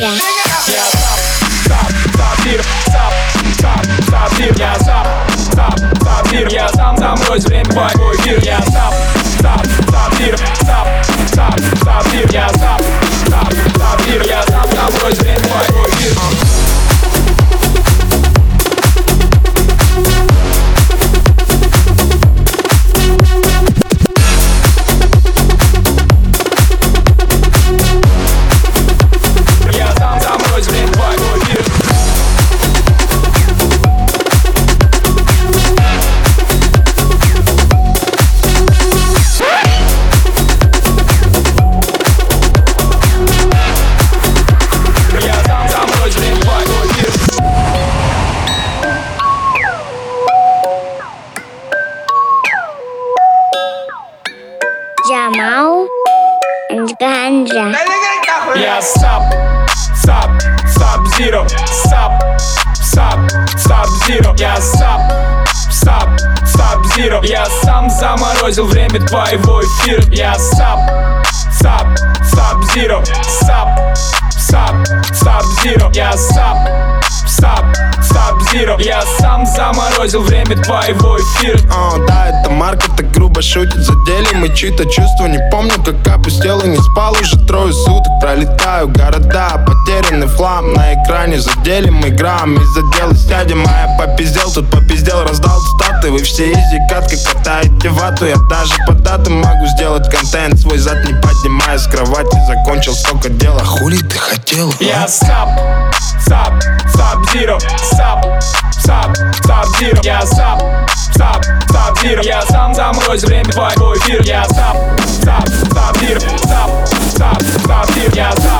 Я Я сап, сап, сапфир Я сам замрось, время твой эфир Я сап, сап, сапфир, сап, сап, сапфир Я сап, And Ganja. Я сап, сап, сап зиро, сап, сап, сап зиро. Я сап, сап, сап зиро. Я сам заморозил время твоего эфира. Я сап, сап, сап зиро, сап, сап, сап зиро. Я сап, зиро Я сам заморозил время твоего эфира. О, да, это Марк, так грубо шутит Задели мы чьи-то чувства. Не помню, как опустел и не спал уже трое суток. Пролетаю города, потерянный флам На экране. Задели мы грамм Из-за дела сядем, а я попиздел. Тут попиздел, раздал статы Вы все изи, катка катаете вату. Я даже по датам могу сделать контент Свой зад не поднимая. С кровати Закончил столько дела, хули ты хотел? а? Я сап, сап, сап зиро, сап, сап, сап зиро. Я сап, сап, сап зиро. Я сам замрось, время твоего эфира. Я сап, сап, сап зиро, сап, сап, сап зиро. Я сап,